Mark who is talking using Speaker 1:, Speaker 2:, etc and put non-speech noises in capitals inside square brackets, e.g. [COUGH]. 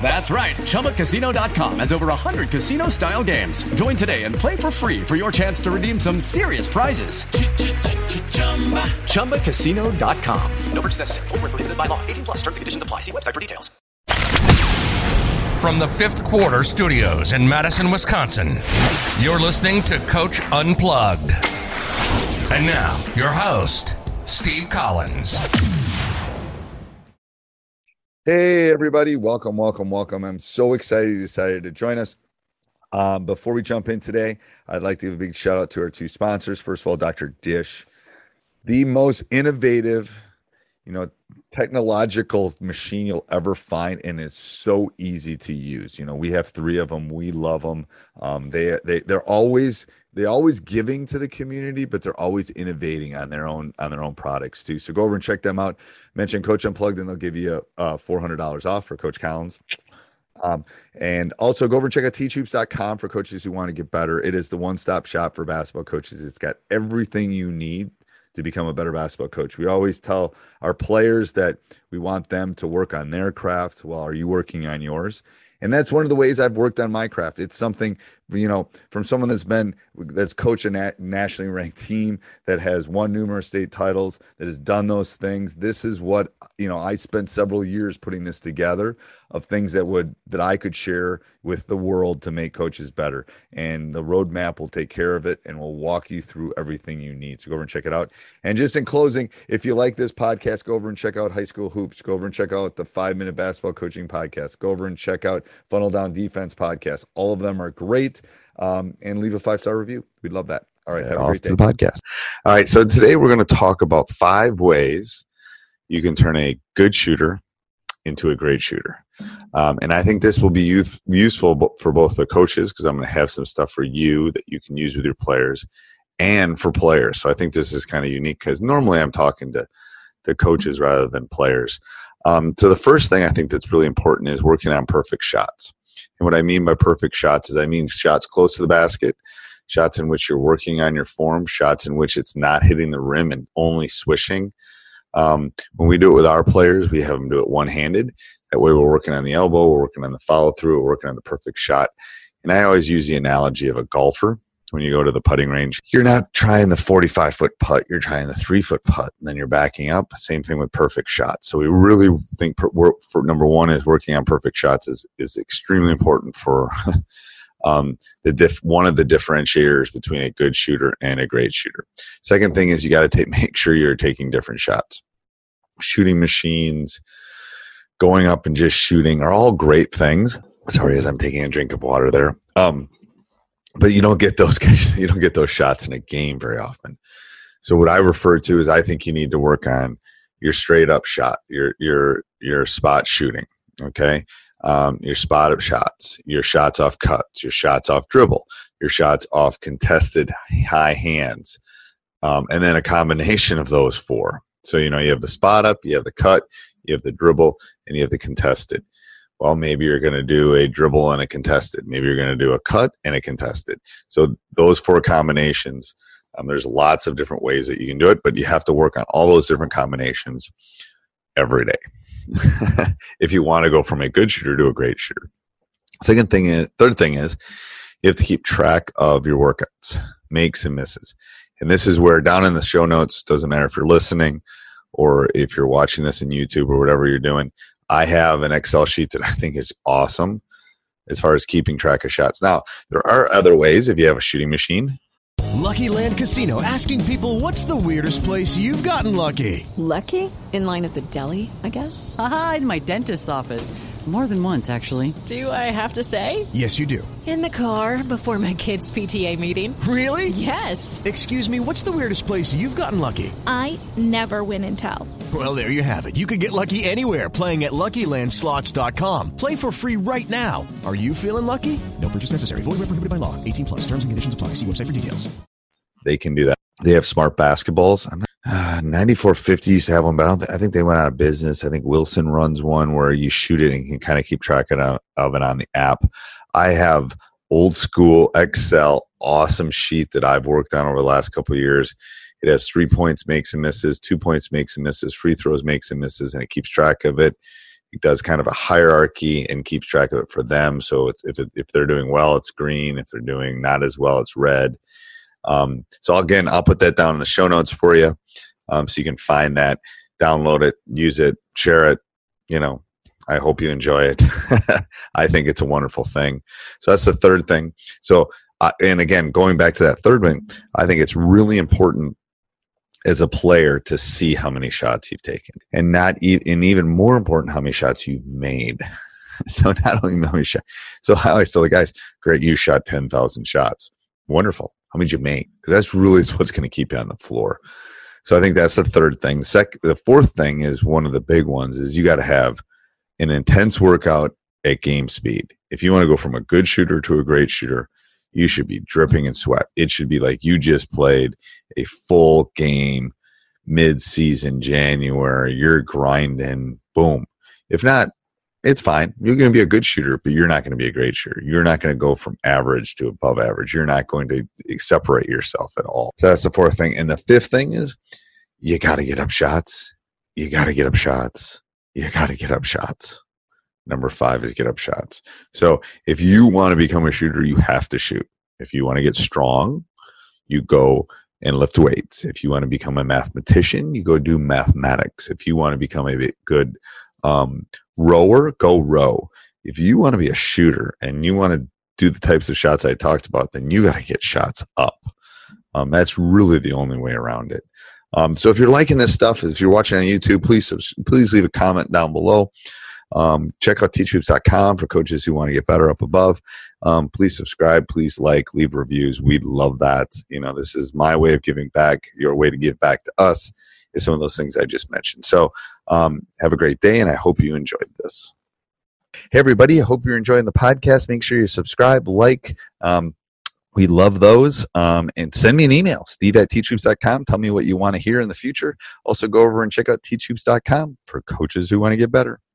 Speaker 1: That's right. ChumbaCasino.com has over 100 casino style games. Join today and play for free for your chance to redeem some serious prizes. ChumbaCasino.com.
Speaker 2: No purchase necessary. Void were prohibited by law. 18 plus. Terms and conditions apply. See website for details.
Speaker 3: From the fifth quarter studios in Madison, Wisconsin, you're listening to Coach Unplugged. And now, your host, Steve Collins.
Speaker 4: Hey, everybody. Welcome, welcome, welcome. I'm so excited you decided to join us. Um, before we jump in today, I'd like to give a big shout out to our two sponsors. First of all, Dr. Dish, the most innovative, you know, technological machine you'll ever find, and it's so easy to use. You know, we have three of them. We love them. Um, they they they're always they're always giving to the community, but they're always innovating on their own on their own products too. So go over and check them out. Mention Coach Unplugged, and they'll give you uh, four hundred dollars off for Coach Collins. Um, and also go over and check out teachhoops.com for coaches who want to get better. It is the one stop shop for basketball coaches. It's got everything you need to become a better basketball coach. We always tell our players that we want them to work on their craft Well, are you working on yours? And that's one of the ways I've worked on my craft. It's something, you know, from someone that's been, that's coached a nat- nationally ranked team that has won numerous state titles, that has done those things. This is what, you know, I spent several years putting this together of things that would, that I could share with the world to make coaches better. And the roadmap will take care of it and will walk you through everything you need. So go over and check it out. And just in closing, if you like this podcast, go over and check out High School Hoops. Go over and check out the five minute basketball coaching podcast. Go over and check out Funnel Down Defense podcast. All of them are great. Um, and leave a five star review. We'd love that. All right. Have a great
Speaker 5: to
Speaker 4: day.
Speaker 5: the podcast. All right. So today we're going to talk about five ways you can turn a good shooter into a great shooter. Um, and I think this will be youth, useful for both the coaches because I'm going to have some stuff for you that you can use with your players and for players. So I think this is kind of unique because normally I'm talking to, the coaches rather than players. Um, so the first thing I think that's really important is working on perfect shots. And what I mean by perfect shots is I mean shots close to the basket, shots in which you're working on your form, shots in which it's not hitting the rim and only swishing. Um, when we do it with our players, we have them do it one handed. That way, we're working on the elbow, we're working on the follow through, we're working on the perfect shot. And I always use the analogy of a golfer. When you go to the putting range, you're not trying the 45 foot putt, you're trying the three foot putt, and then you're backing up. Same thing with perfect shots. So we really think per, for number one is working on perfect shots is is extremely important for [LAUGHS] um, the diff, one of the differentiators between a good shooter and a great shooter. Second thing is you got to take [LAUGHS] make sure you're taking different shots. Shooting machines, going up and just shooting are all great things. Sorry, as I'm taking a drink of water there. Um, but you don't get those [LAUGHS] you don't get those shots in a game very often. So what I refer to is I think you need to work on your straight up shot, your your your spot shooting. Okay, um, your spot up shots, your shots off cuts, your shots off dribble, your shots off contested high hands, um, and then a combination of those four. So you know you have the spot up, you have the cut, you have the dribble, and you have the contested. Well, maybe you're going to do a dribble and a contested. Maybe you're going to do a cut and a contested. So those four combinations. Um, there's lots of different ways that you can do it, but you have to work on all those different combinations every day. [LAUGHS] if you want to go from a good shooter to a great shooter. Second thing is, third thing is, you have to keep track of your workouts, makes and misses. And this is where down in the show notes, doesn't matter if you're listening or if you're watching this in YouTube or whatever you're doing, I have an Excel sheet that I think is awesome as far as keeping track of shots. Now, there are other ways if you have a shooting machine.
Speaker 6: Lucky Land Casino asking people what's the weirdest place you've gotten lucky?
Speaker 7: Lucky? In line at the deli, I guess?
Speaker 8: Aha, in my dentist's office. More than once, actually.
Speaker 7: Do I have to say?
Speaker 6: Yes, you do.
Speaker 9: In the car before my kids' PTA meeting.
Speaker 6: Really?
Speaker 9: Yes.
Speaker 6: Excuse me, what's the weirdest place you've gotten lucky?
Speaker 10: I never win and tell.
Speaker 6: Well, there you have it. You can get lucky anywhere playing at LuckyLandSlots.com. Play for free right now. Are you feeling lucky? No purchase necessary. Void where prohibited by law. 18 plus. Terms and conditions apply. See website for details.
Speaker 5: They can do that. They have smart basketballs. I'm not, uh, 94Fifty used to have one, but I, don't th- I think they went out of business. I think Wilson runs one where you shoot it and can kind of keep track of, of it on the app. I have old school Excel awesome sheet that I've worked on over the last couple years. It has three points, makes and misses, two points, makes and misses, free throws, makes and misses, and it keeps track of it. It does kind of a hierarchy and keeps track of it for them. So if it, if they're doing well, it's green. If they're doing not as well, it's red. Um, so again, I'll put that down in the show notes for you, um, so you can find that, download it, use it, share it. You know, I hope you enjoy it. [LAUGHS] I think it's a wonderful thing. So that's the third thing. So, uh, and again, going back to that third thing, I think it's really important as a player to see how many shots you've taken, and not e- and even more important, how many shots you've made. [LAUGHS] So not only how many shots. So I always tell the guys, "Great, you shot ten thousand shots. Wonderful. How many did you make? Because that's really [LAUGHS] what's going to keep you on the floor." So I think that's the third thing. The sec- the fourth thing is one of the big ones is you got to have an intense workout at game speed. If you want to go from a good shooter to a great shooter, you should be dripping in sweat. It should be like you just played a full game mid season January. You're grinding, boom. If not, it's fine. You're going to be a good shooter, but you're not going to be a great shooter. You're not going to go from average to above average. You're not going to separate yourself at all. So that's the fourth thing. And the fifth thing is you got to get up shots. You got to get up shots. You got to get up shots. Number five is get up shots. So if you want to become a shooter, you have to shoot. If you want to get strong, you go and lift weights. If you want to become a mathematician, you go do mathematics. If you want to become a good um, rower, go row. If you want to be a shooter and you want to do the types of shots I talked about, then you got to get shots up. Um, that's really the only way around it. Um, so if you're liking this stuff, if you're watching on YouTube, please please leave a comment down below. Um, check out teachhoops.com for coaches who want to get better up above. Um, please subscribe, please like, leave reviews. We'd love that. You know, this is my way of giving back. Your way to give back to us is some of those things I just mentioned. So um, have a great day, and I hope you enjoyed this. Hey, everybody. I hope you're enjoying the podcast. Make sure you subscribe, like. Um, we love those. Um, and send me an email, steve at teachhoops.com. Tell me what you want to hear in the future. Also, go over and check out teachhoops.com for coaches who want to get better.